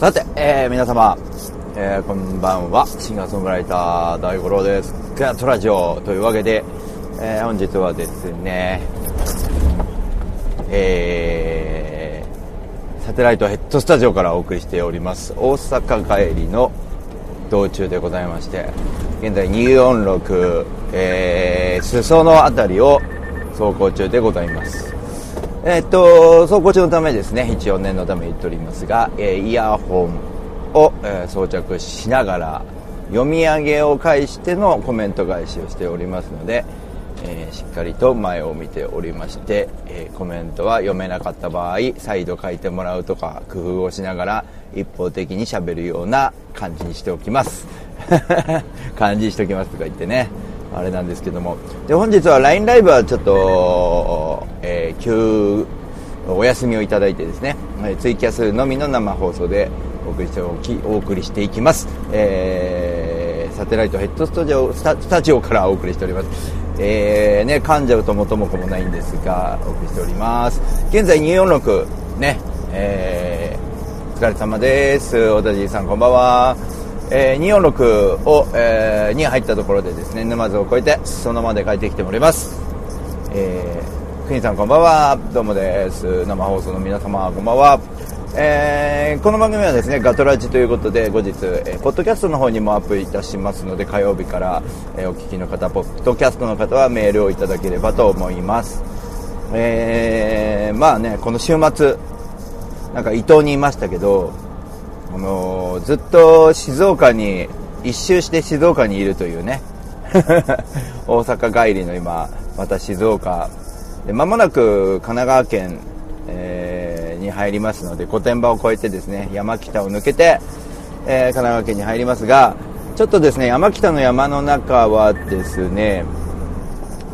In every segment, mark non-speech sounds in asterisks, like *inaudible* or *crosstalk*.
さて、えー、皆様、えー、こんばんは。シンガーソングライター大五郎です。ガットラジオというわけで、えー、本日はですねえー、サテライトヘッドスタジオからお送りしております大阪帰りの道中でございまして現在246、えー、裾野辺りを走行中でございます。え、っと走行中のためですね。一応念のため言っておりますが、えー、イヤホンを、えー、装着しながら読み上げを介してのコメント返しをしておりますので、えー、しっかりと前を見ておりまして、え、コメントは読めなかった場合再度書いてもらうとか工夫をしながら一方的にしゃべるような感じにしておきます。*laughs* 感じにしておきますとか言ってね。あれなんですけども。で本日は LINE ライブはちょっと、えー、急お休みをいただいてですね。ツイキャスのみの生放送でお送りしておきお送りしていきます、えー、サテライトヘッドスタジオスタスタジオからお送りしております。えー、ね噛んじゃうと元も子もないんですがお送りしております。現在246ねえー、お疲れ様です。小田尻さんこんばんは。えー、246を、えー、に入ったところでですね沼津を越えてそのまで帰ってきております、えー、国さんこんばんは。どうもです。生放送の皆様こんばんは。えー、この番組はですねガトラジということで後日、えー、ポッドキャストの方にもアップいたしますので火曜日から、えー、お聞きの方ポッドキャストの方はメールをいただければと思います。えー、まあねこの週末なんか伊東にいましたけどあのずっと静岡に一周して静岡にいるというね。*laughs* 大阪帰りの今また静岡。で間もなく神奈川県、えー、に入りますので御殿場を越えてですね山北を抜けて、えー、神奈川県に入りますがちょっとですね山北の山の中はですね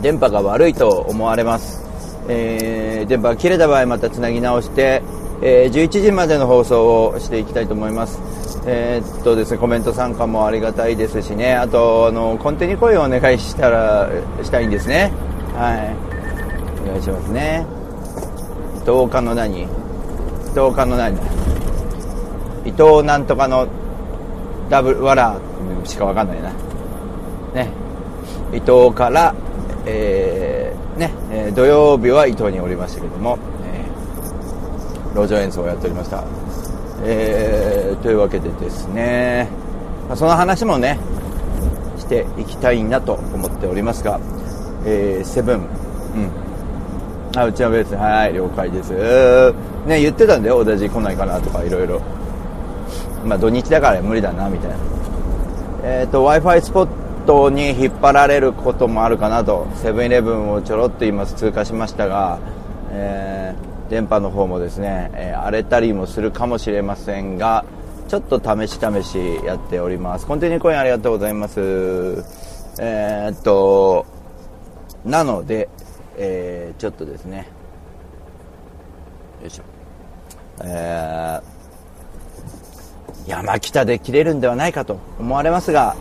電波が悪いと思われます、えー、電波が切れた場合またつなぎ直してえー、11時までの放送をしていきたいと思います。えー、っとですね、コメント参加もありがたいですしね、あと、あの、コンテに声をお願いしたら、したいんですね。はい。お願いしますね。伊藤家の何伊藤家の何伊藤なんとかのダブル、わらしかわかんないな。ね。伊藤から、えー、ね、土曜日は伊藤におりましたけども、路上演奏をやっておりました、えー、というわけでですね、ま、その話もねしていきたいなと思っておりますが、えー、セブン。うん。あうちのベースはい了解です。ね言ってたんだよ。小田来ないかなとかいろいろ。まあ土日だから無理だなみたいな。えっ、ー、と w i f i スポットに引っ張られることもあるかなとセブンイレブンをちょろっと今通過しましたが、えー電波の方もですね、えー、荒れたりもするかもしれませんがちょっと試し試しやっております。コンティニューコインありがとうございます。えー、っとなので、えー、ちょっとですね。よいしょ。えー、山北で切れるんではないかと思われますが、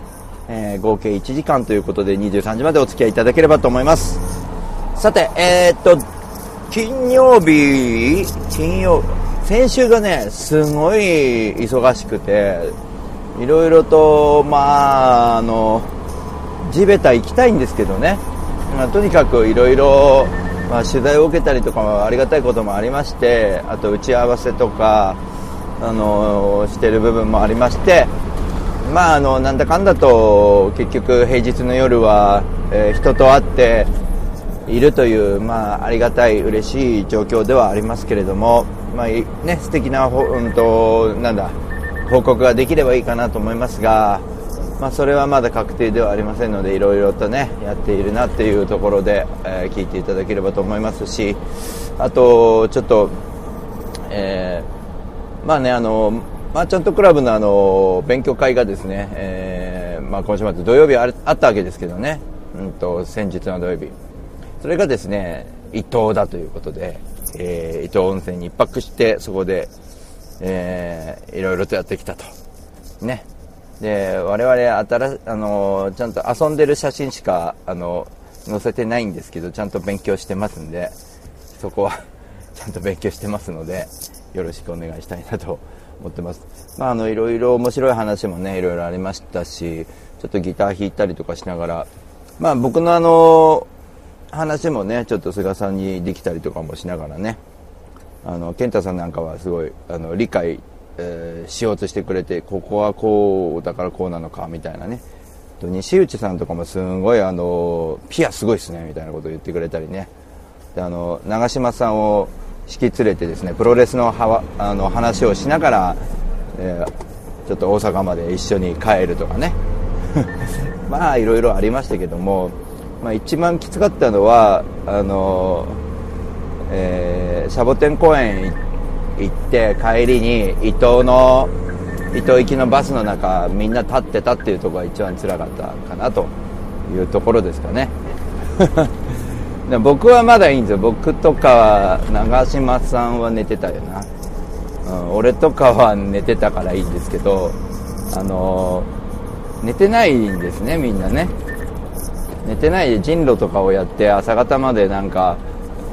えー、合計1時間ということで23時までお付き合いいただければと思います。さてえー、っと金曜日、金曜、先週がね、すごい忙しくて、いろいろと、まあ、あの、地べた行きたいんですけどね、まあ、とにかくいろいろ、ま、取材を受けたりとかもありがたいこともありまして、あと打ち合わせとか、あの、してる部分もありまして、まあ、あの、なんだかんだと、結局平日の夜は、えー、人と会って、いるという、まあ、ありがたい、嬉しい状況ではありますけれども、まあね、素敵なほ、うんと、なんだ、報告ができればいいかなと思いますが、まあ、それはまだ確定ではありませんので、いろいろとね、やっているなっていうところで、えー、聞いていただければと思いますし、あと、ちょっと、えー、まあね、あの、マーチャントクラブのあの、勉強会がですね、えー、まあ今週末土曜日あったわけですけどね、うんと、先日の土曜日。それがですね伊東だということで、えー、伊東温泉に1泊してそこで、えー、いろいろとやってきたとねで我々新あのちゃんと遊んでる写真しかあの載せてないんですけどちゃんと勉強してますんでそこは *laughs* ちゃんと勉強してますのでよろしくお願いしたいなと思ってます。まあ、あの、いろいろ面白い話もね、いろいろありましたし、ちょっとギター弾いたりとかしながら、まあ、僕のあの、話もね、ちょっと菅さんにできたりとかもしながらね、あの、健太さんなんかはすごい、あの、理解、えー、しようとしてくれて、ここはこうだからこうなのか、みたいなね。西内さんとかもすごいあのピアすごいですねみたいなことを言ってくれたりね。であの長嶋さんを引き連れてですねプロレスのはあの話をしながら、えー、ちょっと大阪まで一緒に帰るとかね。*laughs* まあいろいろありましたけども、まあ、一番きつかったのはあの、えー、シャボテン公園行って帰りに伊藤の伊東行きのバスの中みんな立ってたっていうところが一番つらかったかなというところですかね。*laughs* 僕はまだいいんですよ。僕とか長嶋さんは寝てたよな、うん、俺とかは寝てたからいいんですけどあの、寝てないんですねみんなね。寝てないで人狼とかをやって朝方までなんか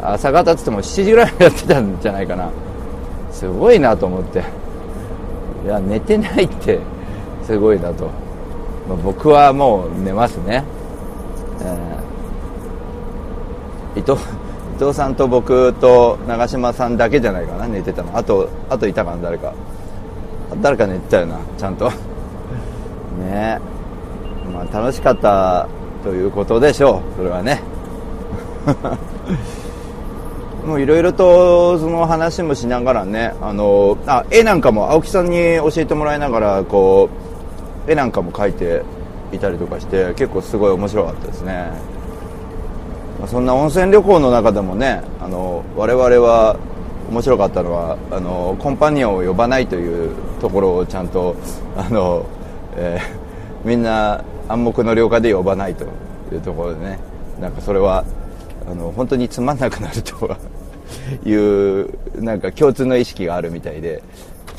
朝方っつっても7時ぐらいやってたんじゃないかな。すごいなと思って。いや寝てないってすごいなと、まあ、僕はもう寝ますね、えー、伊藤伊藤さんと僕と長嶋さんだけじゃないかな寝てたの。あとあといたかな誰か。誰か寝てたよなちゃんと。ね。まあ楽しかったということでしょう。それはね。*laughs* もういろいろとその話もしながらねあのあ絵なんかも青木さんに教えてもらいながらこう絵なんかも描いていたりとかして結構すごい面白かったですね。そんな温泉旅行の中でもねあの我々は面白かったのはあのコンパニオンを呼ばないというところをちゃんとあの、えー、みんな暗黙の了解で呼ばないというところでね。なんかそれはあの本当につまんなくなるとは *laughs* いうなんか共通の意識があるみたいで、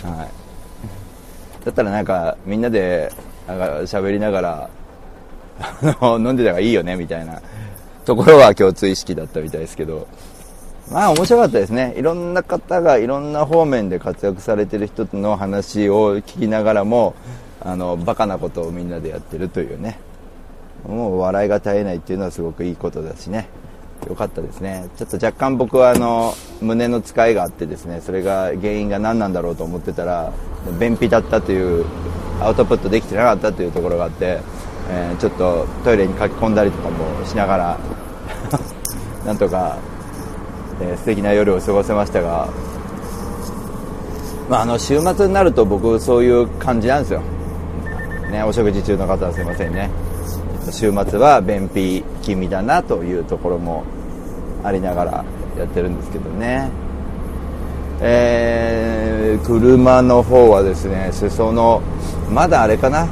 はい、だったらなんかみんなでなんか喋りながら飲んでた方がいいよねみたいなところは共通意識だったみたいですけど。まあ面白かったですね。いろんな方がいろんな方面で活躍されてる人の話を聞きながらもあのバカなことをみんなでやってるというね。もう笑いが絶えないっていうのはすごくいいことだしね。良かったですね。ちょっと若干僕はあの胸の使いがあってですねそれが原因が何なんだろうと思ってたら便秘だったというアウトプットできてなかったというところがあって、えー、ちょっとトイレに書き込んだりとかもしながら *laughs* なんとか、えー、素敵な夜を過ごせましたが、まあ、あの週末になると僕そういう感じなんですよ、ね、お食事中の方はすいませんね。週末は便秘気味だなというところもありながらやってるんですけどね。えー、車の方はですね裾のまだあれかな。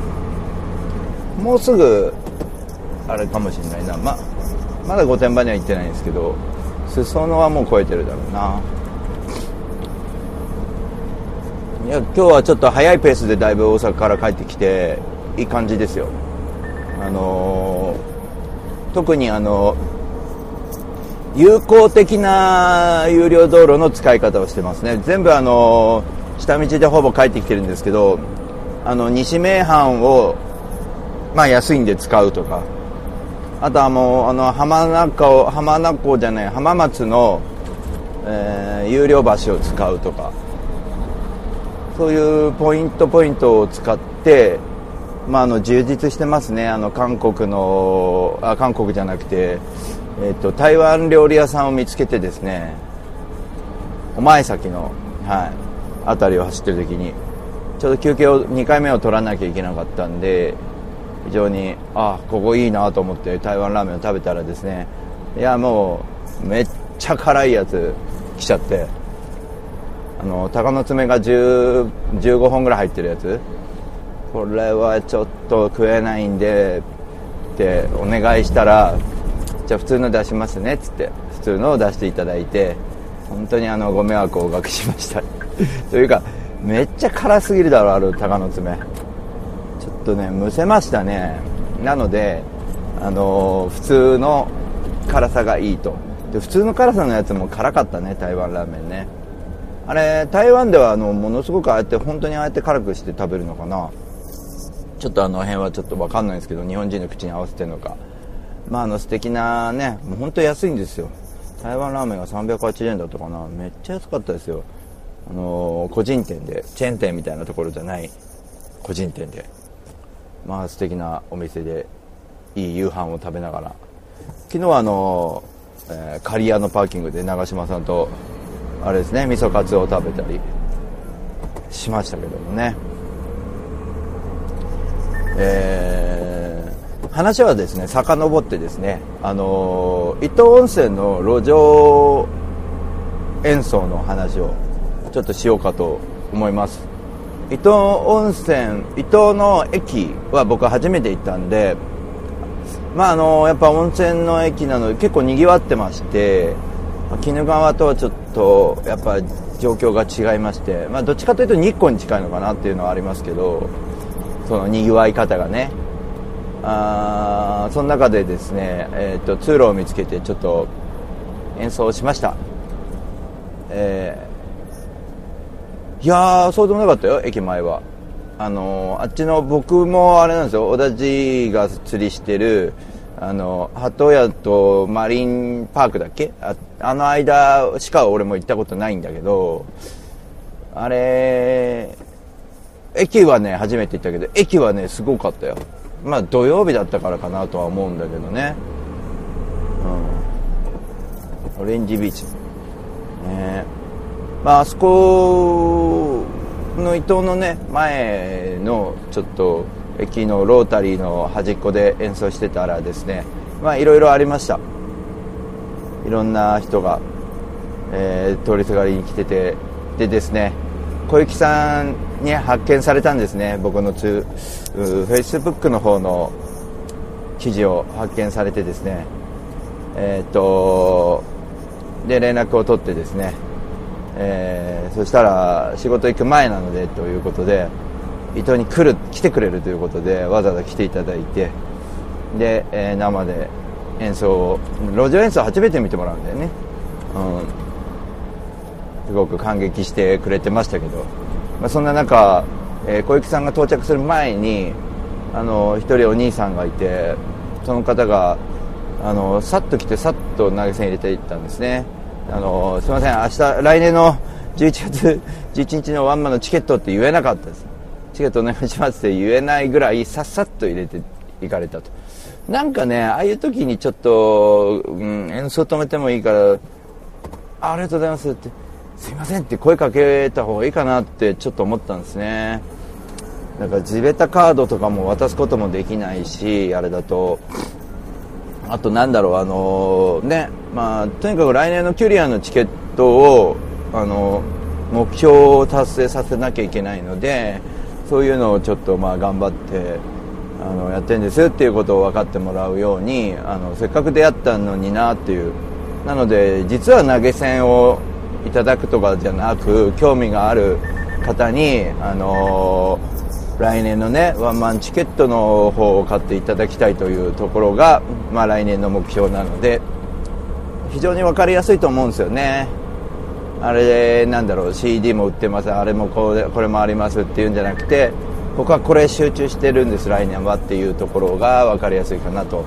もうすぐあれかもしれないな。ままだ御殿場には行ってないんですけど裾野はもう超えてるだろうな。いや今日はちょっと早いペースでだいぶ大阪から帰ってきていい感じですよ。あの特にあの有効的な有料道路の使い方をしてますね。全部あの下道でほぼ帰ってきてるんですけどあの西名阪をまあ安いんで使うとか。あとはもうあの浜中を浜名湖じゃない浜松の、えー、有料橋を使うとか。そういうポイントポイントを使ってまあ、あの充実してますね。あの韓国のあ韓国じゃなくて、えーと、台湾料理屋さんを見つけてですねお前先の、はい、辺りを走ってる時にちょうど休憩を2回目を取らなきゃいけなかったんで非常にあここいいなと思って台湾ラーメンを食べたらですねいやもうめっちゃ辛いやつ来ちゃってあの鷹の爪が15本ぐらい入ってるやつこれはちょっと食えないんでってお願いしたらじゃあ普通の出しますねっつって普通のを出していただいて本当にあのご迷惑をおかけしました。*laughs* というかめっちゃ辛すぎるだろある鷹の爪。ちょっとねむせましたね。なのであの普通の辛さがいいと。で普通の辛さのやつも辛かったね台湾ラーメンね。あれ台湾ではあのものすごくああやって本当にああやって辛くして食べるのかな。ちょっとあの辺はちょっと分かんないんですけど日本人の口に合わせてるのか。まああの素敵なねもう本当安いんですよ。台湾ラーメンが380円だったかな。めっちゃ安かったですよ。あの個人店でチェーン店みたいなところじゃない個人店で。まあ素敵なお店でいい夕飯を食べながら。昨日はあの、えー、刈谷のパーキングで長嶋さんとあれですね味噌カツを食べたりしましたけどもね。えー、話はですね遡ってですねあの伊東温泉の路上演奏の話をちょっとしようかと思います。伊東温泉伊東の駅は僕初めて行ったんでまああのやっぱ温泉の駅なので結構にぎわってまして鬼怒川とはちょっとやっぱ状況が違いまして、まあ、どっちかというと日光に近いのかなっていうのはありますけどそのにぎわい方がね。あその中でですね、えーと、通路を見つけてちょっと演奏しました、えー、いやーそうでもなかったよ駅前は。あのー、あっちの僕もあれなんですよ。小田地が釣りしてるあの鳩屋とマリンパークだっけ？ああの間しか俺も行ったことないんだけどあれ駅はね初めて行ったけど駅はねすごかったよ。まあ土曜日だったからかなとは思うんだけどね。うん。オレンジビーチ。ね。まああそこの伊東のね前のちょっと駅のロータリーの端っこで演奏してたらですねまあいろいろありました。いろんな人が、えー、通りすがりに来ててでですね小雪さんに発見されたんですね。僕のツーフェイスブックの方の記事を発見されてですね。えー、っとで連絡を取ってですね、えー、そしたら仕事行く前なのでということで伊東に来る来てくれるということでわざわざ来ていただいてで、えー、生で演奏を路上演奏初めて見てもらうんだよね、うん、すごく感激してくれてましたけど、まあ、そんな中、えー、小雪さんが到着する前にあの一人お兄さんがいてその方があのさっと来てさっと投げ銭入れていったんですね。あのすいません明日来年の11月11日のワンマンのチケットって言えなかったです。チケットお願いしますって言えないぐらいさっさっと入れていかれたと。なんかねああいう時にちょっと、うん、演奏止めてもいいからありがとうございますってすいませんって声かけた方がいいかなってちょっと思ったんですね。だから地べたカードとかも渡すこともできないしあれだと。あとなんだろうあのねまあとにかく来年のキュリアのチケットをあの目標を達成させなきゃいけないのでそういうのをちょっとまあ頑張ってあのやってんですっていうことを分かってもらうようにあのせっかく出会ったのになっていう。なので実は投げ銭をいただくとかじゃなく興味がある方にあの来年のねワンマンチケットの方を買っていただきたいというところが、まあ、来年の目標なので非常に分かりやすいと思うんですよね。あれなんだろう CD も売ってますあれもこうこれもありますっていうんじゃなくて僕はこれ集中してるんです来年はっていうところが分かりやすいかなと、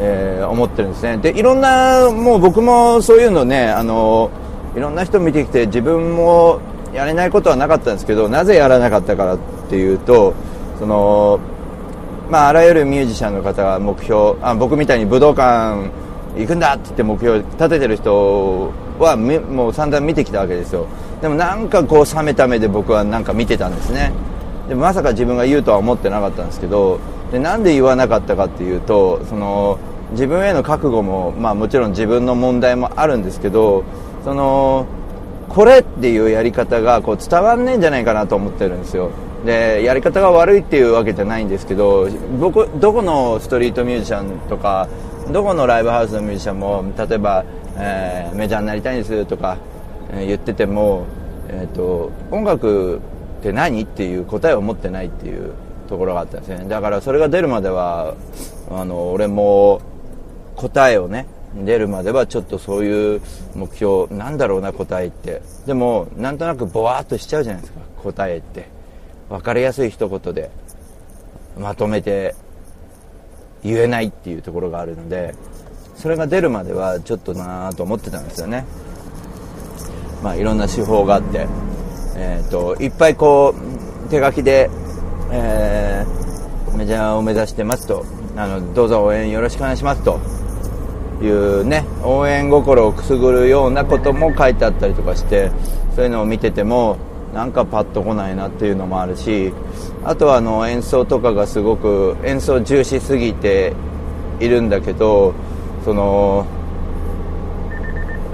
えー、思ってるんですね。でいろんなもう僕もそういうのねあのいろんな人見てきて自分もやれないことはなかったんですけどなぜやらなかったからっていうとそのまあ、あらゆるミュージシャンの方が目標あ僕みたいに武道館行くんだって言って目標立ててる人はもう散々見てきたわけですよ。でもなんかこう冷めた目で僕はなんか見てたんですね。でまさか自分が言うとは思ってなかったんですけどでなんで言わなかったかっていうとその自分への覚悟も、まあ、もちろん自分の問題もあるんですけどそのこれっていうやり方がこう伝わんねえんじゃないかなと思ってるんですよ。でやり方が悪いっていうわけじゃないんですけど僕どこのストリートミュージシャンとかどこのライブハウスのミュージシャンも例えばえー、メジャーになりたいんですとか、えー、言ってても、えーと、音楽って何っていう答えを持ってないっていう。ところがあったんですね。だからそれが出るまではあの俺も答えをね出るまではちょっとそういう目標なんだろうな答えって。でもなんとなくボワーっとしちゃうじゃないですか。答えって。分かりやすい一言でまとめて言えないっていうところがあるのでそれが出るまではちょっとなぁと思ってたんですよね。まあいろんな手法があって、えーと、いっぱいこう手書きで、えー、メジャーを目指してますと。あのどうぞ応援よろしくお願いしますと。いうね応援心をくすぐるようなことも書いてあったりとかしてそういうのを見ててもなんかパッと来ないなっていうのもあるしあとはあの演奏とかがすごく演奏重視すぎているんだけどその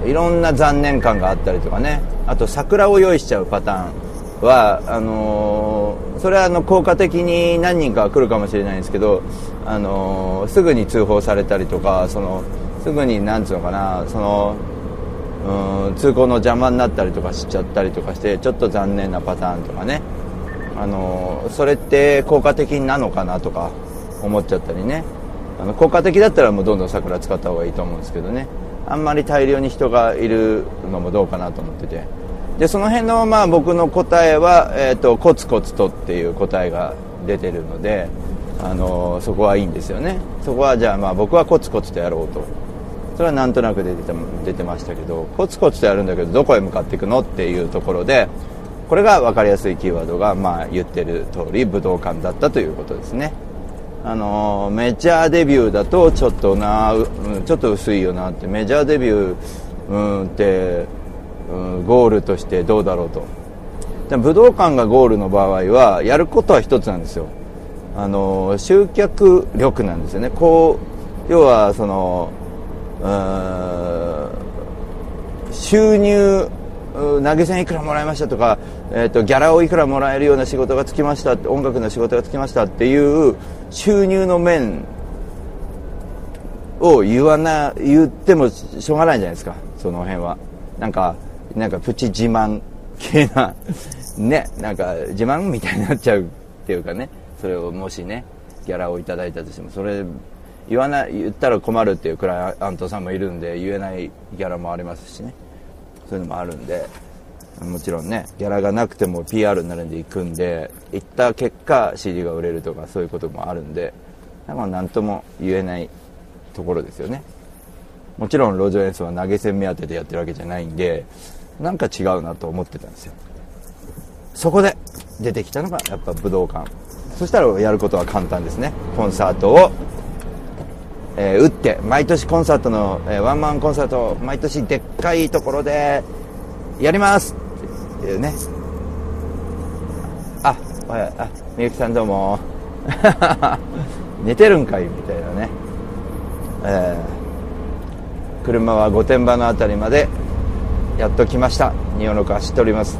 いろんな残念感があったりとかね。あと桜を用意しちゃうパターン。はあのー、それはあの効果的に何人か来るかもしれないんですけど、あのー、すぐに通報されたりとかそのすぐになんつうのかなそのうん通行の邪魔になったりとかしちゃったりとかしてちょっと残念なパターンとかね。あのそれって効果的なのかなとか思っちゃったりね。あの効果的だったらもうどんどん桜使った方がいいと思うんですけどね。あんまり大量に人がいるのもどうかなと思ってて。でその辺のまあ僕の答えは、えーと、コツコツとっていう答えが出てるのであのそこはいいんですよね。そこはじゃあまあ僕はコツコツとやろうと。それはなんとなく出て出てましたけどコツコツとやるんだけどどこへ向かっていくのっていうところでこれが分かりやすいキーワードが、まあ、言ってる通り武道館だったということですね。あのメジャーデビューだとちょっとな、ちょっと薄いよなってメジャーデビュー、うん、って、ゴールとしてどうだろうと。武道館がゴールの場合はやることは一つなんですよ。あの集客力なんですよね。こう要はその収入投げ銭いくらもらいましたとか、えーと、ギャラをいくらもらえるような仕事がつきました音楽の仕事がつきましたっていう収入の面を言わな言ってもしょうがないじゃないですか。その辺は。なんかなんかプチ自慢系な *laughs* ねなんか自慢みたいになっちゃうっていうかね。それをもしねギャラをいただいたとしてもそれ言わない言ったら困るっていうクライアントさんもいるんで言えないギャラもありますしね。そういうのもあるんでもちろんねギャラがなくても PR になるんで行くんで行った結果 CD が売れるとかそういうこともあるんで何とも言えないところですよね。もちろん路上演奏は投げ銭目当てでやってるわけじゃないんでなんか違うなと思ってたんですよ。そこで出てきたのがやっぱ武道館。そしたらやることは簡単ですね。コンサートをえー、打って毎年コンサートの、えー、ワンマンコンサートを毎年でっかいところでやります。っていうね。ああみゆきさんどうも。*laughs* 寝てるんかい？みたいなね、えー、車は御殿場の辺りまでやっと来ました。246走っております。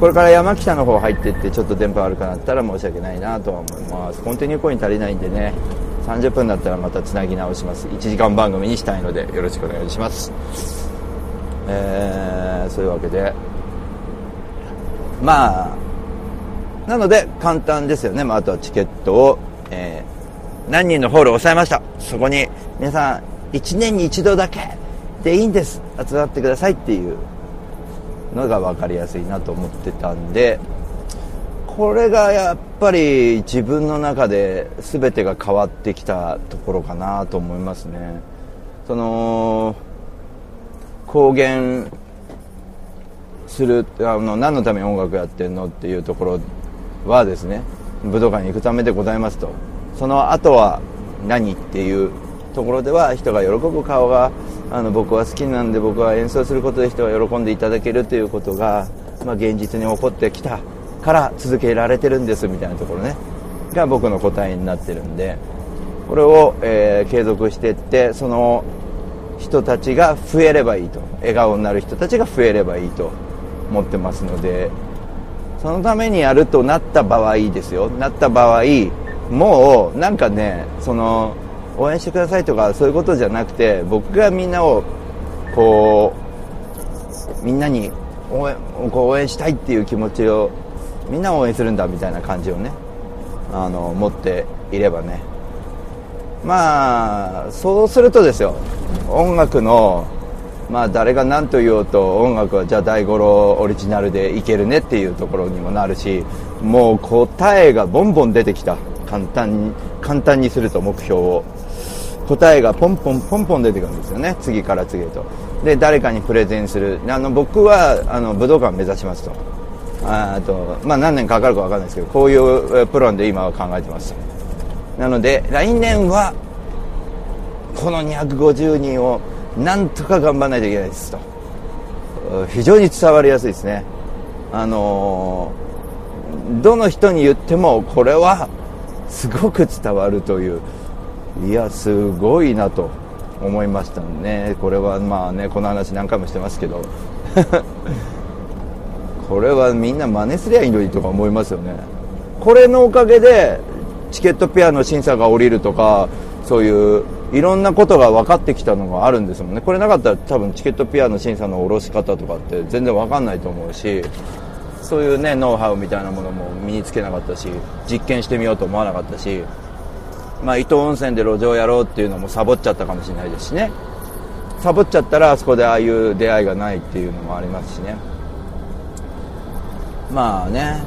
これから山北の方入っていってちょっと電波悪くなったら申し訳ないなとは思います。コンティニューコイン足りないんでね。30分だったらまたつなぎ直します。1時間番組にしたいのでよろしくお願いします。えー、そういうわけで。まあなので簡単ですよね、まあ、あとはチケットを、えー、何人のホールを抑えました。そこに皆さん1年に1度だけでいいんです。集まってくださいっていうのが分かりやすいなと思ってたんでこれがやっぱり自分の中で全てが変わってきたところかなと思いますね。その公言するあの何のために音楽やってんのっていうところはですね武道館に行くためでございますと。その後は何っていうところでは人が喜ぶ顔があの僕は好きなんで僕は演奏することで人が喜んでいただけるということが、まあ、現実に起こってきたから続けられてるんですみたいなところね。が僕の答えになってるんでこれを、えー、継続していってその人たちが増えればいいと。笑顔になる人たちが増えればいいと思ってますのでそのためにやるとなった場合ですよ。なった場合もうなんかねその応援してくださいとかそういうことじゃなくて僕がみんなをこうみんなに応援こう応援したいっていう気持ちをみんな応援するんだみたいな感じをねあの持っていればね。まあそうするとですよ。音楽のまあ誰が何と言おうと音楽はじゃあ大五郎オリジナルでいけるねっていうところにもなるしもう答えがボンボン出てきた。簡単に簡単にすると目標を。答えがポンポンポンポン出てくるんですよね。次から次へと。で誰かにプレゼンする。あの僕はあの武道館を目指しますと。あと、まあ、何年かかるか分かんないですけどこういうプランで今は考えてますなので来年はこの250人をなんとか頑張らないといけないですと。非常に伝わりやすいですね。あのどの人に言ってもこれはすごく伝わるという。いやすごいなと思いましたね。これはまあねこの話何回もしてますけど。*laughs* これはみんな真似すりゃいいのにとか思いますよね。これのおかげでチケットペアの審査が下りるとかそういういろんなことが分かってきたのがあるんですもんね。これなかったら多分チケットペアの審査の下ろし方とかって全然分かんないと思うしそういうねノウハウみたいなものも身につけなかったし実験してみようと思わなかったしまあ、伊東温泉で路上やろうっていうのもサボっちゃったかもしれないですしね。サボっちゃったらあそこでああいう出会いがないっていうのもありますしね。まあね。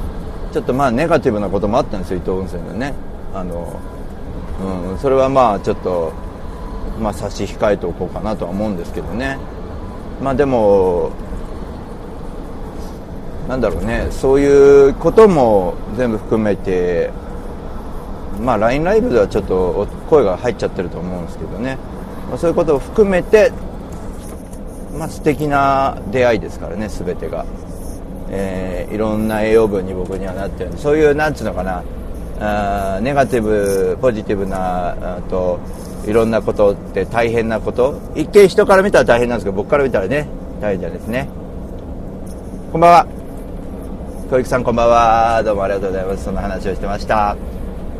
ちょっとまあネガティブなこともあったんですよ伊東温泉でね。あの、うん、それはまあちょっと、まあ、差し控えておこうかなとは思うんですけどね。まあでもなんだろうね。そういうことも全部含めてまあ、LINE ライブではちょっと声が入っちゃってると思うんですけどね、まあ、そういうことを含めて、まあ、素敵な出会いですからね全てが、えー、いろんな栄養分に僕にはなってるそういうなんつうのかなあネガティブポジティブなといろんなことって大変なこと。一見人から見たら大変なんですけど僕から見たらね大変じゃないですね。こんばんは。小池さんこんばんは。どうもありがとうございます。そんな話をしてました。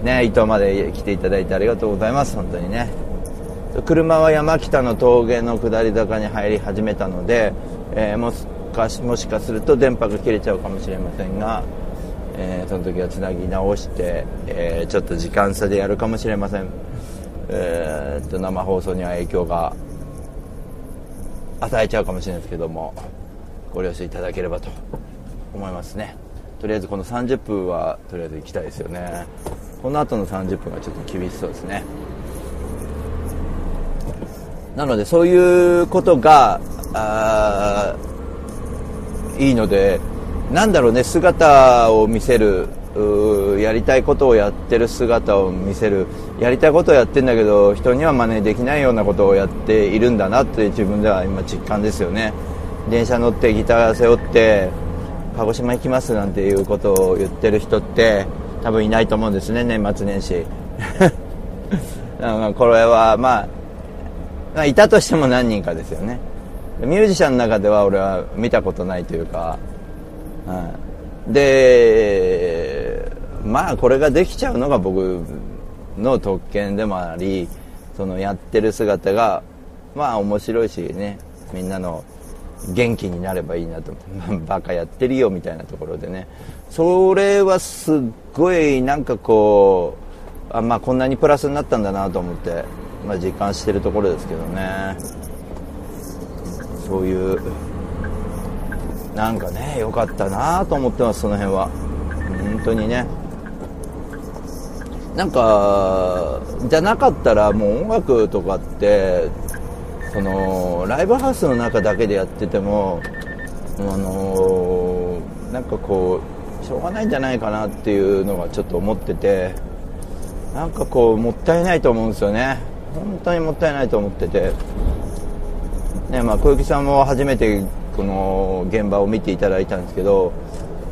ね、伊東まで来ていただいてありがとうございます。本当にね。車は山北の峠の下り坂に入り始めたので、えー、もしかしもしかすると電波が切れちゃうかもしれませんが、えー、その時はつなぎ直して、えー、ちょっと時間差でやるかもしれません、えー、と生放送には影響が与えちゃうかもしれないですけどもご了承いただければと思いますね。とりあえずこの30分はとりあえず行きたいですよね。この後の30分はちょっと厳しそうですね。なのでそういうことがいいのでなんだろうね姿を見せるやりたいことをやってる姿を見せる。やりたいことをやってんだけど人には真似できないようなことをやっているんだなって自分では今実感ですよね。電車乗ってギター背負って鹿児島行きますなんていうことを言ってる人って多分いないと思うんですね年末年始。*laughs* これはまあいたとしても何人かですよね。ミュージシャンの中では俺は見たことないというか、うん、でまあこれができちゃうのが僕の特権でもありそのやってる姿がまあ面白いしねみんなの元気になればいいなと。*laughs* バカやってるよみたいなところでね。それはすっごいなんかこうあまあこんなにプラスになったんだなと思って、まあ、実感してるところですけどね。そういうなんかね良かったなと思ってますその辺は。本当にね。なんかじゃなかったらもう音楽とかってそのライブハウスの中だけでやっててもあのなんかこうしょうがないんじゃないかなっていうのがちょっと思っててなんかこうもったいないと思うんですよね。本当にもったいないと思ってて、ねまあ、小雪さんも初めてこの現場を見ていただいたんですけど、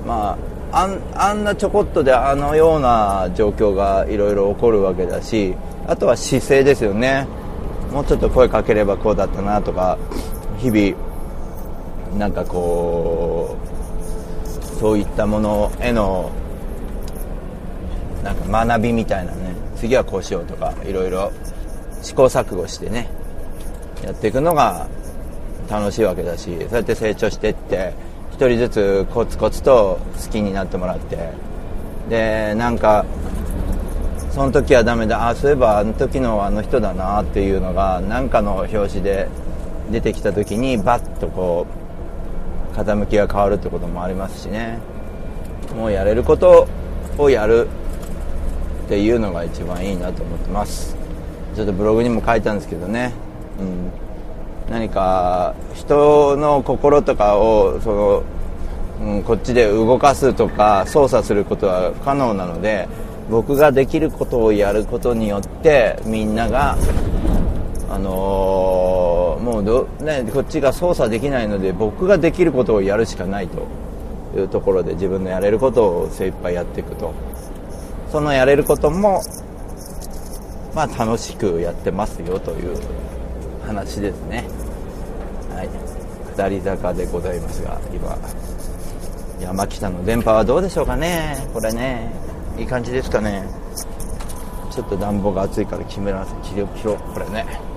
まあ、あんあんなちょこっとであのような状況がいろいろ起こるわけだしあとは姿勢ですよね。もうちょっと声かければこうだったなとか日々なんかこうそういったものへのなんか学びみたいなね次はこうしようとかいろいろ試行錯誤してねやっていくのが楽しいわけだしそうやって成長していって1人ずつコツコツと好きになってもらってでなんかその時はダメだあそういえばあの時のあの人だなっていうのが何かの表紙で出てきた時にバッとこう傾きが変わるってこともありますしね。もうやれることをやるっていうのが一番いいなと思ってます。ちょっとブログにも書いたんですけどね、うん、何か人の心とかをその、うん、こっちで動かすとか操作することは不可能なので僕ができることをやることによってみんながあのー、もう、ね、こっちが操作できないので僕ができることをやるしかないと。いうところで自分のやれることを精一杯やっていくと。そのやれることも、まあ、楽しくやってますよという話ですね。はい。下り坂でございますが今山北の電波はどうでしょうかね。これねいい感じですかね。ちょっと暖房が暑いから決めらせ切り切ろ。これね。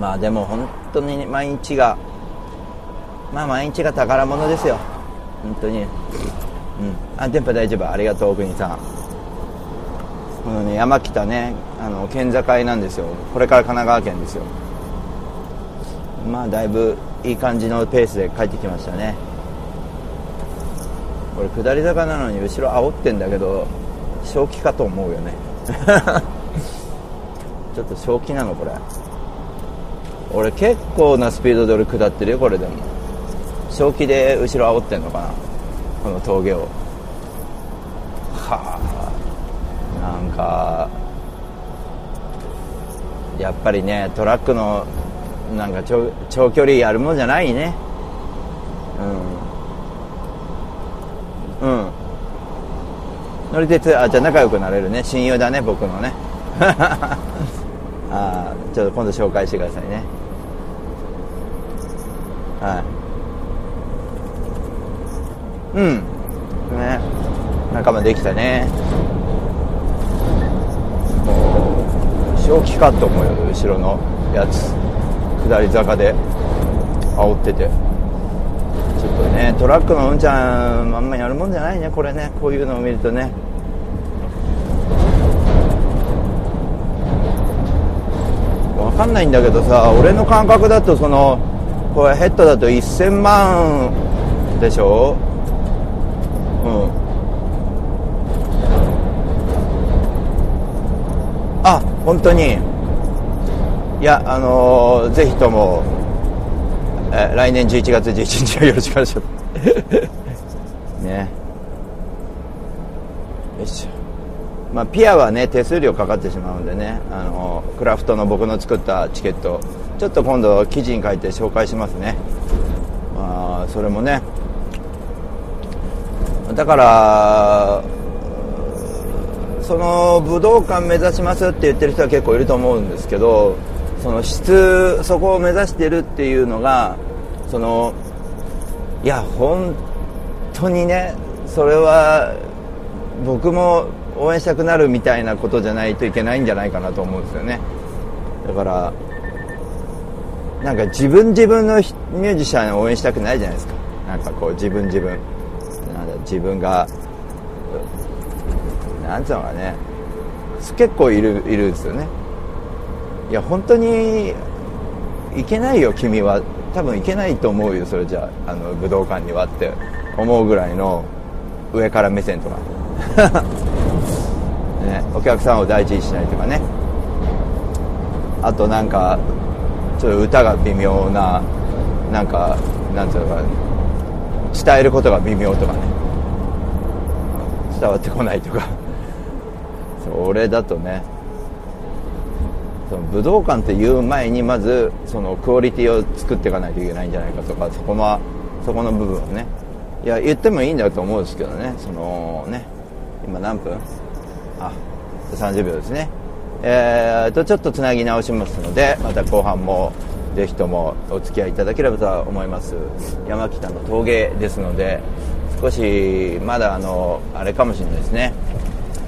まあでも本当に毎日がまあ毎日が宝物ですよ。本当に。うん。あ電波大丈夫？ありがとう国さん。このね山北ねあの県境なんですよ。これから神奈川県ですよ。まあだいぶいい感じのペースで帰ってきましたね。これ下り坂なのに後ろ煽ってんだけど正気かと思うよね。*laughs* ちょっと正気なのこれ。俺結構なスピードで俺下ってるよこれでも。正気で後ろ煽ってんのかなこの峠を。はあ。なんかやっぱりねトラックのなんか長長距離やるもんじゃないね。うん。うん。乗り鉄あじゃあ仲良くなれるね。親友だね僕のね。*laughs* あちょっと今度紹介してくださいね。はい。うん。ね。仲間できたね。正気かと思うよ後ろのやつ。下り坂で。煽ってて。ちょっとねトラックのうんちゃんあんまやるもんじゃないねこれね。こういうのを見るとね。分かんないんだけどさ俺の感覚だとそのこれヘッドだと1000万でしょ？うん。あ本当に。いやあのー、ぜひともえ来年11月11日はよろしくお願いします。*laughs* ね。よいしょ。まあ、ピアはね手数料かかってしまうんでねあのークラフトの僕の作ったチケット。ちょっと今度記事に書いて紹介しますね。まあそれもね。だからその武道館目指しますって言ってる人は結構いると思うんですけどその質そこを目指してるっていうのがそのいや本当にねそれは僕も応援したくなるみたいなことじゃないといけないんじゃないかなと思うんですよね。だからなんか自分自分のミュージシャンを応援したくないじゃないですか。なんかこう自分自分。なんだ自分がなんつうのかね。結構いるいるんですよね。いや本当にいけないよ君は。多分いけないと思うよそれじゃあ。の武道館にはって。思うぐらいの上から目線とか。*laughs* ね、お客さんを大事にしないとかね。あとなんかちょっと歌が微妙ななんかなんていうか伝えることが微妙とかね。伝わってこないとか。*laughs* それだとね。その武道館っていう前にまずそのクオリティを作っていかないといけないんじゃないかとかそこのそこの部分をね。いや言ってもいいんだと思うんですけどね。そのね。今何分？あ30秒ですね。えーとちょっとつなぎ直しますのでまた後半もぜひともお付き合いいただければと思います。山北の峠ですので少しまだあのあれかもしれないですね。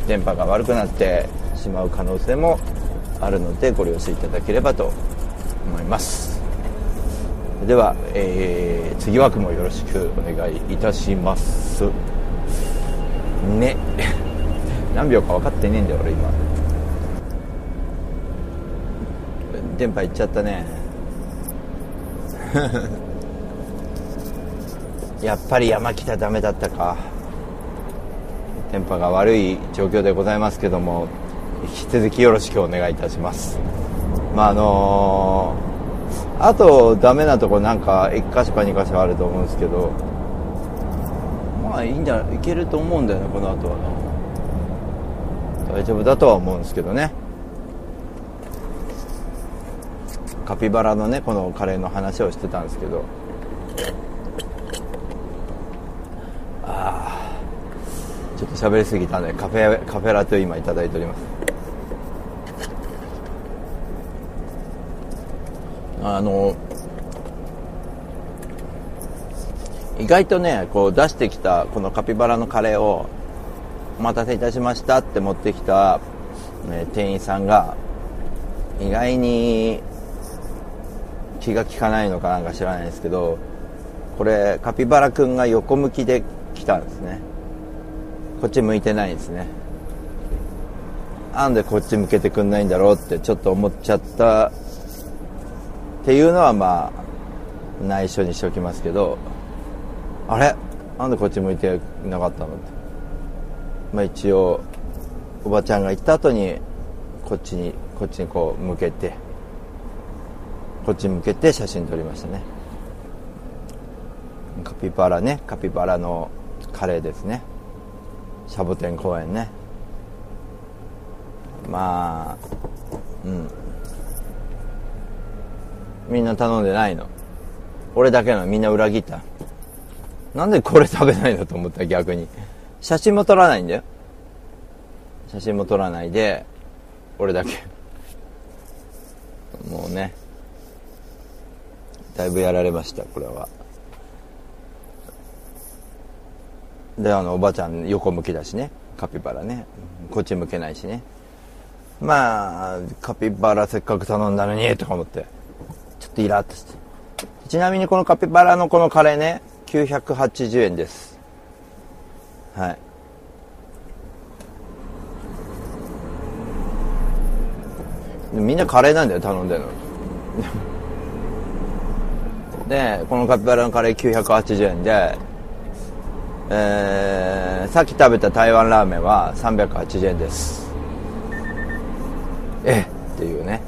電波が悪くなってしまう可能性もあるのでご了承いただければと思います。では、えー、次枠もよろしくお願いいたします。ね。何秒か分かってねえんだよ俺今。電波いっちゃったね。*laughs* やっぱり山北ダメだったか。電波が悪い状況でございますけども引き続きよろしくお願いいたします。まああのー、あとダメなとこなんか1箇所か2箇所あると思うんですけど。まあいいんじゃないけると思うんだよねこの後は大丈夫だとは思うんですけどね。カピバラのねこのカレーの話をしてたんですけど。ああちょっと喋りすぎたんでカフェカフェラテを今頂いております。あの意外とねこう出してきたこのカピバラのカレーをお待たせいたしましたって持ってきた、ね、店員さんが意外に気が利かないのかなんか知らないですけどこれカピバラ君が横向きで来たんですね。こっち向いてないんですね。なんでこっち向けてくんないんだろうってちょっと思っちゃった。っていうのはまあ内緒にしておきますけどあれ？なんでこっち向いてなかったのって。まあ一応おばちゃんが行った後にこっちにこっちにこう向けて。こっち向けて写真撮りましたね。カピバラね。カピバラのカレーですね。シャボテン公園ね。まあうん。みんな頼んでないの。俺だけの。みんな裏切った。なんでこれ食べないのと思った逆に。写真も撮らないんだよ。写真も撮らないで俺だけ。もうね。だいぶやられましたこれは。であのおばちゃん横向きだしね。カピバラね。こっち向けないしね。まあカピバラせっかく頼んだのにとか思って。ちょっとイラッとして。ちなみにこのカピバラのこのカレーね980円です。はい。みんなカレーなんだよ頼んでるの。でこのカピバラのカレー980円で、えー、さっき食べた台湾ラーメンは380円です。えっていうね。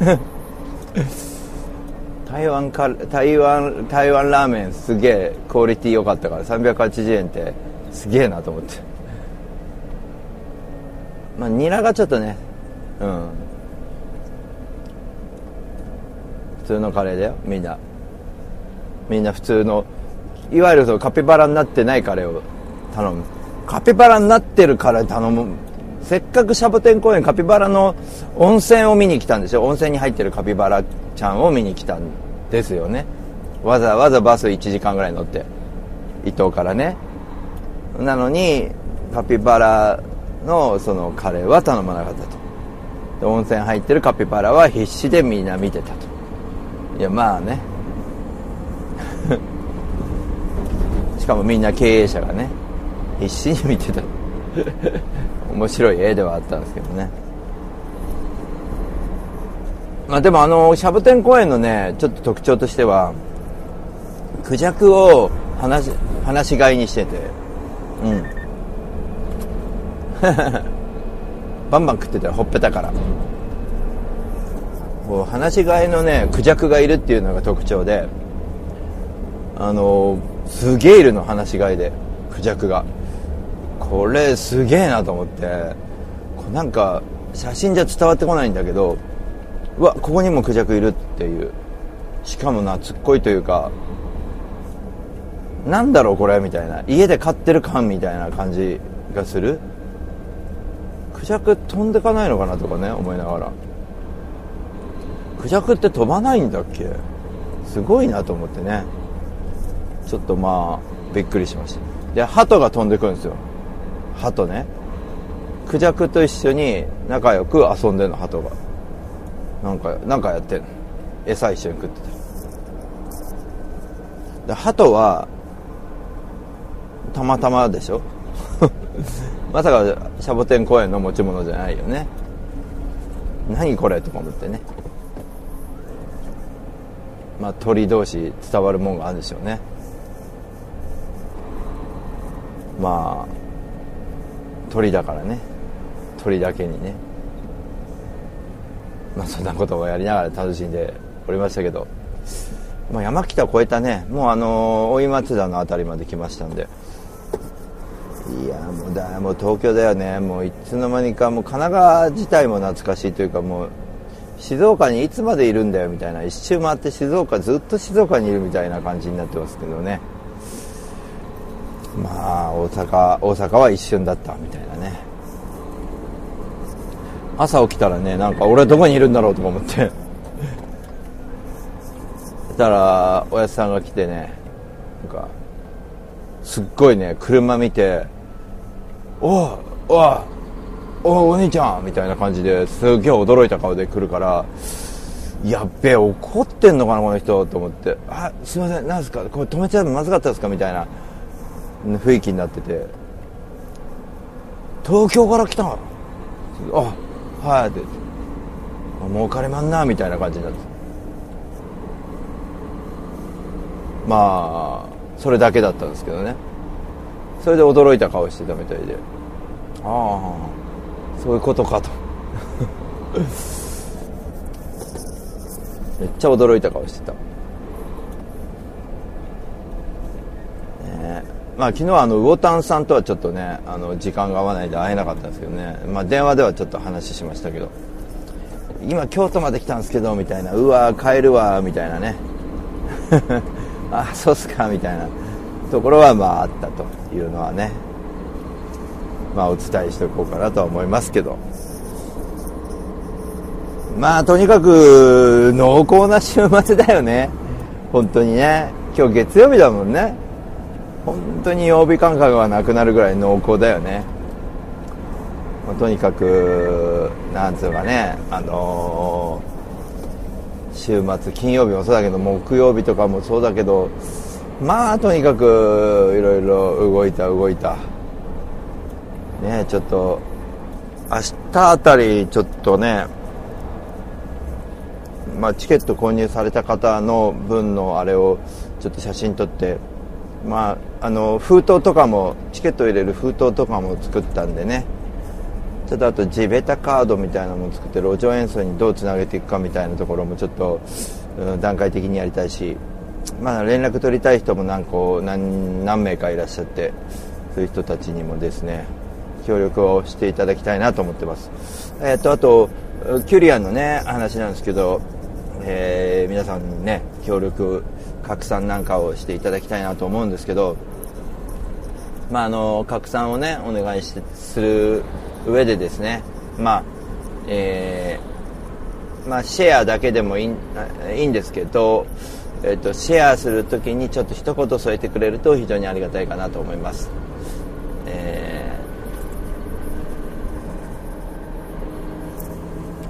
*laughs* 台湾か台湾台湾ラーメンすげえクオリティ良かったから380円ってすげえなと思って。まあニラがちょっとねうん。普通のカレーだよみんな。みんな普通のいわゆるそのカピバラになってないカレーを頼む。カピバラになってるカレー頼む。せっかくシャボテン公園カピバラの温泉を見に来たんですよ温泉に入ってるカピバラちゃんを見に来たんですよね。わざわざバス1時間ぐらい乗って伊東からね。なのにカピバラのそのカレーは頼まなかったと。で温泉入ってるカピバラは必死でみんな見てたと。いやまあね。*laughs* しかもみんな経営者がね必死に見てた。*laughs* 面白い絵ではあったんですけどね。まあでもあのシャボテン公園のねちょっと特徴としてはクジャクを放し放し飼いにしてて。うん。*laughs* バンバン食ってたよほっぺたから。こう放し飼いのねクジャクがいるっていうのが特徴で。あのすげえいるの放し飼いで。クジャクが。これすげえなと思って。こなんか写真じゃ伝わってこないんだけどうわここにもクジャクいるっていう。しかも懐っこいというかなんだろうこれみたいな。家で飼ってる感みたいな感じがする。クジャク飛んでかないのかなとかね思いながら。クジャクって飛ばないんだっけ？すごいなと思ってね。ちょっとまあびっくりしました。で鳩が飛んでくるんですよ。鳩ね。クジャクと一緒に仲良く遊んでるの鳩が。なんかなんかやってんの。餌一緒に食ってたで鳩はたまたまでしょ？*laughs* まさかシャボテン公園の持ち物じゃないよね。何これとか思ってね。まあ鳥同士伝わるもんがあるんでしょうね。まあ鳥だからね。鳥だけにね。まあそんなことをやりながら楽しんでおりましたけど、まあ、山北越えたね。もうあの大井松田の辺りまで来ましたんで。いやもうだもう東京だよね。もういつの間にかもう神奈川自体も懐かしいというかもう静岡にいつまでいるんだよみたいな。一周回って静岡ずっと静岡にいるみたいな感じになってますけどね。まあ大阪大阪は一瞬だったみたいなね。朝起きたらねなんか俺はどこにいるんだろうとか思って。そしたらおやつさんが来てねなんかすっごいね車見ておいおおお兄ちゃんみたいな感じですげえ驚いた顔で来るからやっべえ怒ってんのかなこの人と思って。あすいません何ですか？これ止めちゃうのまずかったですか？みたいな。雰囲気になってて。東京から来たの？あはいって。もう金まんなみたいな感じになって。まあそれだけだったんですけどね。それで驚いた顔してたみたいで。ああそういうことかと。*laughs* めっちゃ驚いた顔してた、ね、まあ昨日はあの魚丹さんとはちょっとねあの時間が合わないで会えなかったんですけどね、まあ、電話ではちょっと話しましたけど。今京都まで来たんですけどみたいな。うわ帰るわみたいなね。*laughs* あそうっすかみたいな。ところはまああったというのはね。まあお伝えしておこうかなとは思いますけど。まあとにかく濃厚な週末だよね。本当にね。今日月曜日だもんね。本当に曜日感覚がなくなるぐらい濃厚だよね。とにかくなんつうかねあのー、週末金曜日もそうだけど木曜日とかもそうだけどまあとにかくいろいろ動いた動いた。ねちょっと明日あたりちょっとねまあチケット購入された方の分のあれをちょっと写真撮ってまああの封筒とかもチケット入れる封筒とかも作ったんでね。ちょっとあと地べたカードみたいなのも作って路上演奏にどうつなげていくかみたいなところもちょっと、うん、段階的にやりたいし。まあ、連絡取りたい人も何個何何名かいらっしゃってそういう人たちにもですね協力をしていただきたいなと思ってます、えーと、あとキュリアンのね話なんですけど、えー、皆さんにね協力拡散なんかをしていただきたいなと思うんですけどまああの拡散をねお願いしてする上でですねまあえー、まあシェアだけでもいいいいんですけどえーと、シェアするときにちょっと一言添えてくれると非常にありがたいかなと思います、え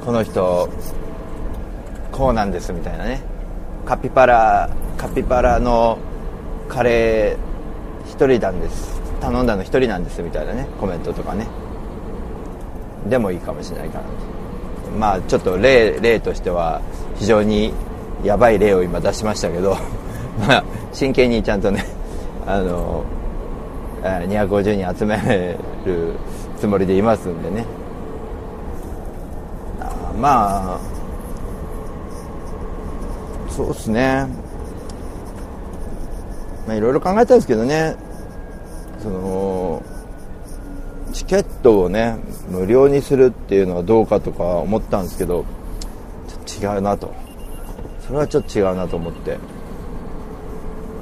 ー、この人こうなんですみたいなね。カピバラカピバラのカレー1人なんです。頼んだの1人なんですみたいなねコメントとかね。でもいいかもしれないかな。まあちょっと例例としては非常にやばい例を今出しましたけど *laughs* まあ真剣にちゃんとねあの250人集めるつもりでいますんでね。まあそうっすね。まあいろいろ考えたんですけどね。そのチケットをね無料にするっていうのはどうかとか思ったんですけどちょっと違うなと。それはちょっと違うなと思って。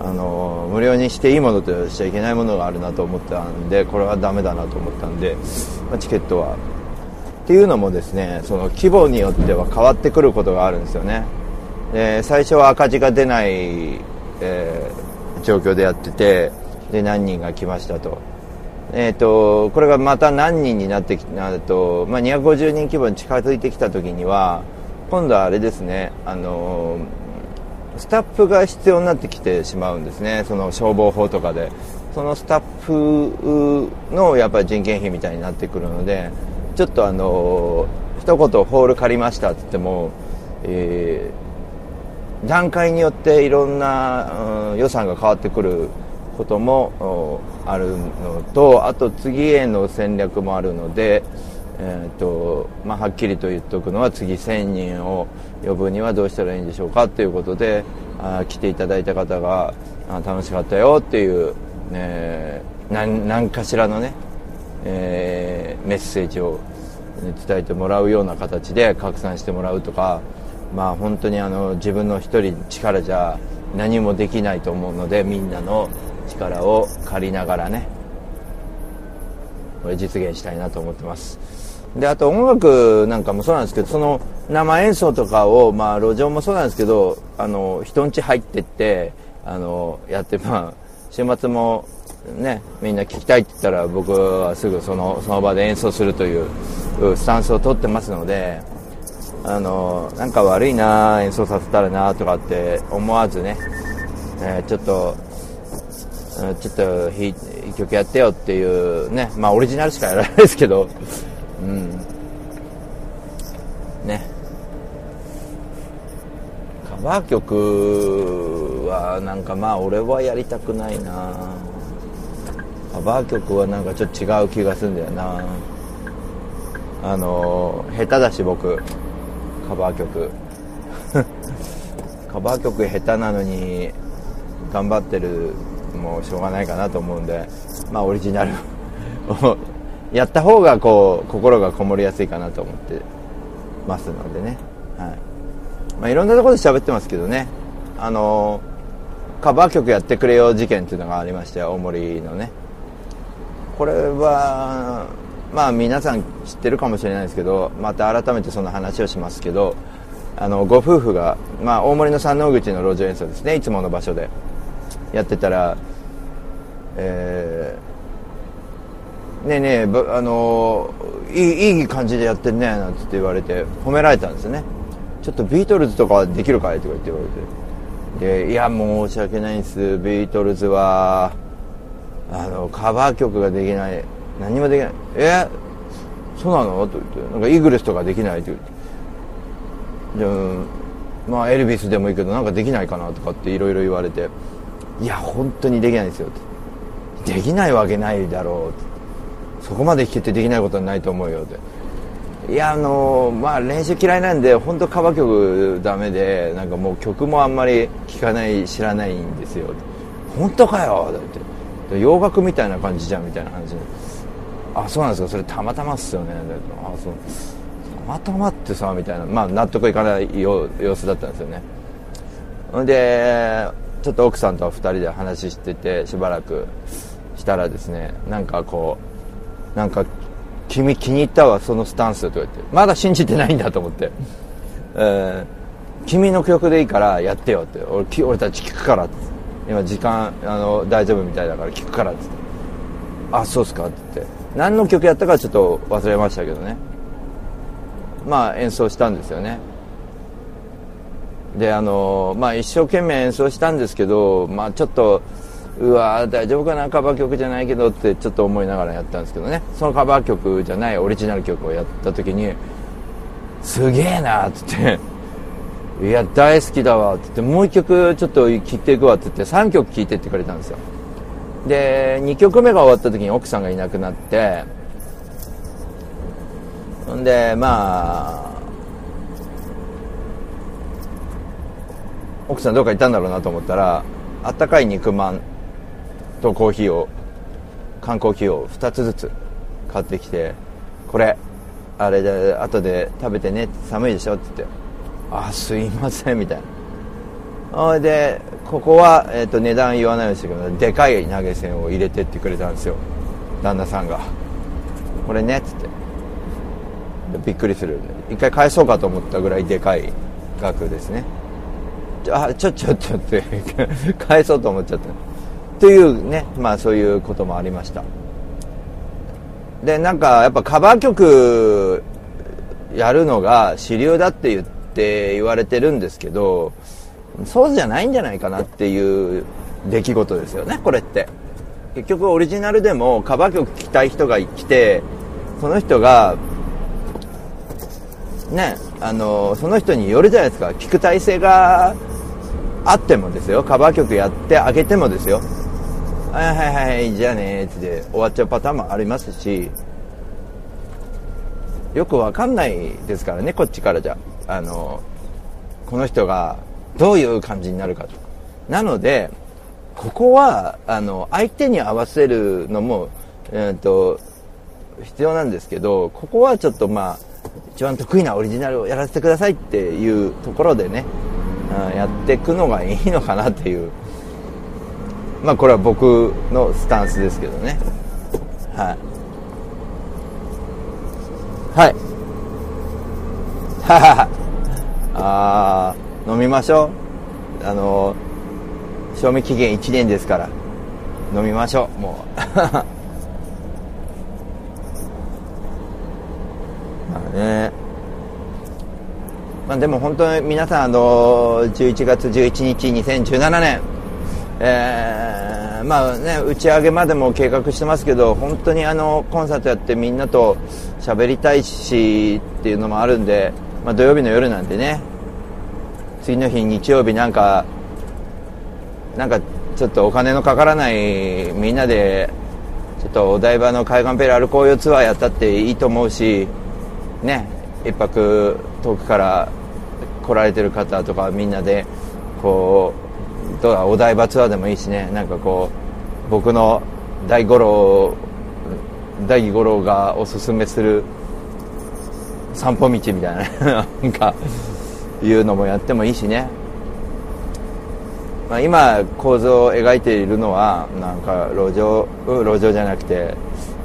あの無料にしていいものとしちゃいけないものがあるなと思ったんでこれはダメだなと思ったんで、まあ、チケットは。っていうのもですねその規模によっては変わってくることがあるんですよね。で最初は赤字が出ない、えー、状況でやっててで何人が来ましたとえーと、これがまた何人になってきなると、まあ、250人規模に近づいてきた時には今度はあれですね、あのスタッフが必要になってきてしまうんですね、その消防法とかで。そのスタッフのやっぱり人件費みたいになってくるのでちょっとあの一言ホール借りましたって言っても、えー、段階によっていろんな、うん、予算が変わってくることもあるのとあと次への戦略もあるので、えーとまあ、はっきりと言っておくのは次1000人を呼ぶにはどうしたらいいんでしょうかということであ来ていただいた方があ楽しかったよっていう、えー、何かしらのね、えー、メッセージを伝えてもらうような形で拡散してもらうとか、まあ、本当にあの自分の一人力じゃ何もできないと思うのでみんなの力を借りながらねこれ実現したいなと思ってます。であと音楽なんかもそうなんですけどその生演奏とかを、まあ、路上もそうなんですけどあの人ん家入ってってあのやってまあ週末もねみんな聴きたいって言ったら僕はすぐそのその場で演奏するというスタンスを取ってますのであのなんか悪いな演奏させたらなとかって思わずね、えー、ちょっとちょっと一曲やってよっていうね、まあオリジナルしかやらないですけど、うん。ね。カバー曲はなんかまあ俺はやりたくないなカバー曲はなんかちょっと違う気がするんだよなあの、下手だし僕、カバー曲。*laughs* カバー曲下手なのに頑張ってるもうしょうがないかなと思うんで、まあ、オリジナルを *laughs* やった方がこう心がこもりやすいかなと思ってますのでね、はい。まあ、いろんなところで喋ってますけどね。あのカバー曲やってくれよ事件っていうのがありまして大森のね。これはまあ皆さん知ってるかもしれないですけどまた改めてその話をしますけどあのご夫婦が、まあ、大森の山王口の路上演奏ですね。いつもの場所で。やってたら、えー、ねえねえ、あのいいいい感じでやってるねなんて言われて褒められたんですね。ちょっとビートルズとかできるかいとか言って言われて。でいや申し訳ないんです。ビートルズはあのカバー曲ができない。何もできない。えそうなの？と言って。なんかイーグレスとかできないと言って。じゃまあエルビスでもいいけどなんかできないかなとかっていろいろ言われて。いや本当にできないですよできないわけないだろうそこまで弾けてできないことはないと思うよって。いやあのまあ練習嫌いなんで本当カバー曲ダメでなんかもう曲もあんまり聴かない知らないんですよ本当かよだって。洋楽みたいな感じじゃんみたいな話あそうなんですか。それたまたまっすよね。あそう。たまたまってさみたいな。まあ納得いかない様子だったんですよね。でちょっと奥さんと2人で話しててしばらくしたらですねなんかこうなんか君気に入ったわそのスタンスとか言って。まだ信じてないんだと思って、えー、君の曲でいいからやってよって。俺俺たち聞くからって。今時間あの大丈夫みたいだから聞くからってって。あそうっすかって言って。何の曲やったかちょっと忘れましたけどね。まあ演奏したんですよね。であのまあ一生懸命演奏したんですけどまあちょっとうわ大丈夫かな？カバー曲じゃないけどってちょっと思いながらやったんですけどね。そのカバー曲じゃないオリジナル曲をやった時にすげえなっつっていや大好きだわって言ってもう一曲ちょっと聴いていくわって言って3曲聴いてってくれたんですよ。で2曲目が終わった時に奥さんがいなくなってほんでまあ奥さんどっか行ったんだろうなと思ったらあったかい肉まんとコーヒーを缶コーヒーを2つずつ買ってきてこれあれで後で食べてね寒いでしょって言ってあすいませんみたいな。ほいでここは、えーと、値段言わないようにしてくどでかい投げ銭を入れてってくれたんですよ。旦那さんが。これねっつって。びっくりする。一回返そうかと思ったぐらいでかい額ですね。あちょ *laughs* ちょちょって *laughs* 返そうと思っちゃった。というねまあそういうこともありました。でなんかやっぱカバー曲やるのが主流だって言って言われてるんですけどそうじゃないんじゃないかなっていう出来事ですよねこれって。結局オリジナルでもカバー曲聴きたい人が来てその人がねあのその人によるじゃないですか。聴く体制があってもですよ。カバー曲やってあげてもですよ。はいはいはいじゃあねって。終わっちゃうパターンもありますし。よくわかんないですからねこっちからじゃ。あのこの人がどういう感じになるかと。なのでここはあの相手に合わせるのも、えーと、必要なんですけどここはちょっとまあ一番得意なオリジナルをやらせてくださいっていうところでね、うん、やっていくのがいいのかなっていう。まあこれは僕のスタンスですけどね。はい。はい。は *laughs* はあ飲みましょう。あの賞味期限1年ですから。飲みましょうもう。*laughs* まあね。まあでも本当に皆さんあの11月11日2017年えー、まあね打ち上げまでも計画してますけど本当にあのコンサートやってみんなと喋りたいしっていうのもあるんで、まあ、土曜日の夜なんでね次の日日曜日なんかなんかちょっとお金のかからないみんなでちょっとお台場の海岸ペラル紅葉ツアーやったっていいと思うしね一泊遠くから来られてる方とかみんなでこうどうだお台場ツアーでもいいしね。なんかこう僕の大五郎大五郎がおすすめする散歩道みたいな *laughs* なんかいうのもやってもいいしね。まあ、今構造を描いているのはなんか路上路上じゃなくて、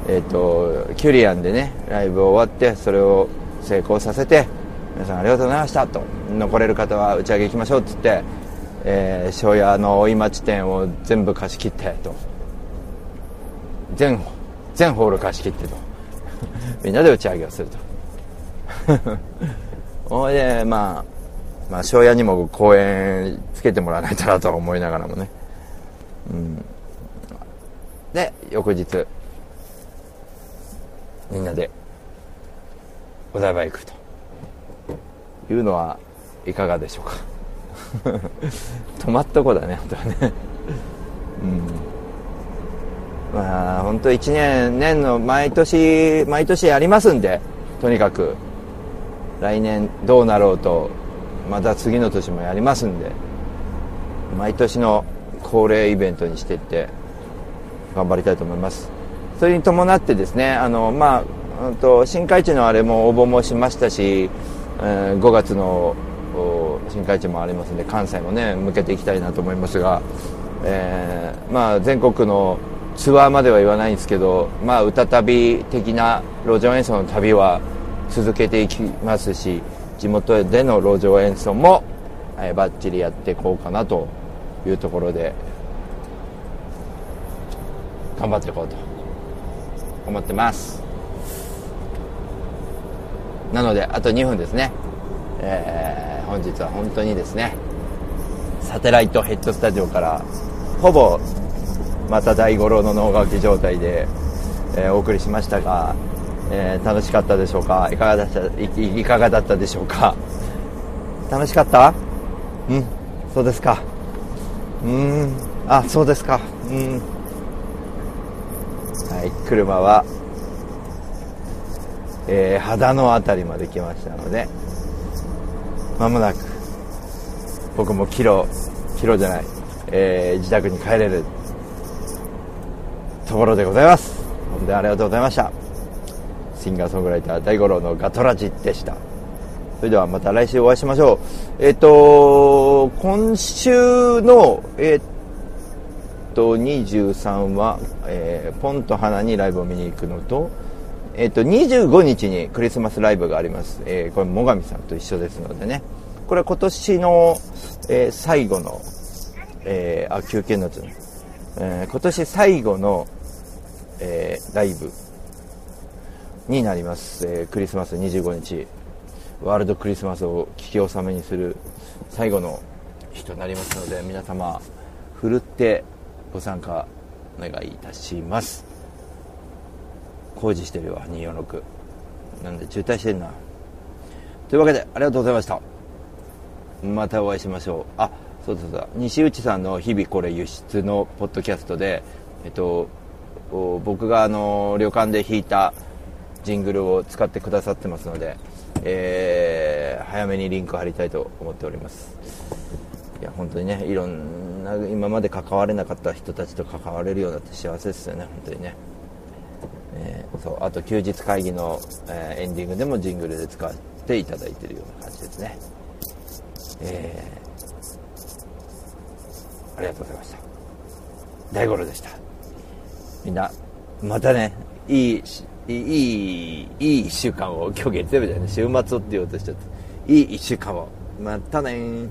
えーと、キュリアンでねライブ終わってそれを成功させて皆さんありがとうございましたと残れる方は打ち上げ行きましょうっつって、えー、庄屋の大井町店を全部貸し切ってと全全ホール貸し切ってと *laughs* みんなで打ち上げをすると *laughs* ほいでまあまあ、庄屋にも公演つけてもらわないとなとは思いながらもね。うん。で、翌日、みんなで、お台場行くと。いうのはいかがでしょうか。*laughs* 止まっとこだね、本当はね。うん。まあ、本当一年、年の毎年、毎年やりますんで、とにかく、来年どうなろうと、また次の年もやりますんで毎年の恒例イベントにしていって頑張りたいと思いますそれに伴ってですねあのまあと新海地のあれも応募もしましたし、えー、5月の新海地もありますんで関西もね向けていきたいなと思いますが、えー、まあ全国のツアーまでは言わないんですけど、まあ、歌旅的な路上演奏の旅は続けていきますし地元での路上演奏も、えー、バッチリやっていこうかなというところで頑張っていこうと思ってます。なのであと2分ですね、えー、本日は本当にですねサテライトヘッドスタジオからほぼまた大五郎の能書き状態で、えー、お送りしましたがえー、楽しかったでしょうか？いかがだった？いいかがだったでしょうか？楽しかった？うん。そうですか。うん。あそうですか。うん。はい。車は、えー、肌の辺りまで来ましたのでまもなく僕もキロキロじゃない、えー、自宅に帰れるところでございます。本当にありがとうございました。シンガーソングライター大五郎のガトラジでした。それではまた来週お会いしましょう。えっ、と今週のえっ、と23は、えー、ポンと花にライブを見に行くのとえっ、と25日にクリスマスライブがあります、えー、これ最上さんと一緒ですのでね。これは今年の、えー、最後の、えー、あ休憩のやつ、えー、今年最後の、えー、ライブになります、えー、クリスマス25日。ワールドクリスマスを聞き納めにする最後の日となりますので皆様ふるってご参加お願いいたします。工事してるわ246なんで渋滞してんな。というわけでありがとうございました。またお会いしましょう。あそうそうそう。西内さんの日々これ輸出のポッドキャストでえっと僕があの旅館で弾いたジングルを使ってくださってますので、えー、早めにリンク貼りたいと思っております。いや本当にねいろんな今まで関われなかった人たちと関われるようになって幸せですよね本当にね、えー、そうあと休日会議の、えー、エンディングでもジングルで使っていただいてるような感じですね。えー、ありがとうございました。大五郎でした。みんなまたねいいいいいい1週間を今日月曜日だよね。週末をって言おうとしちゃっていい1週間を。またね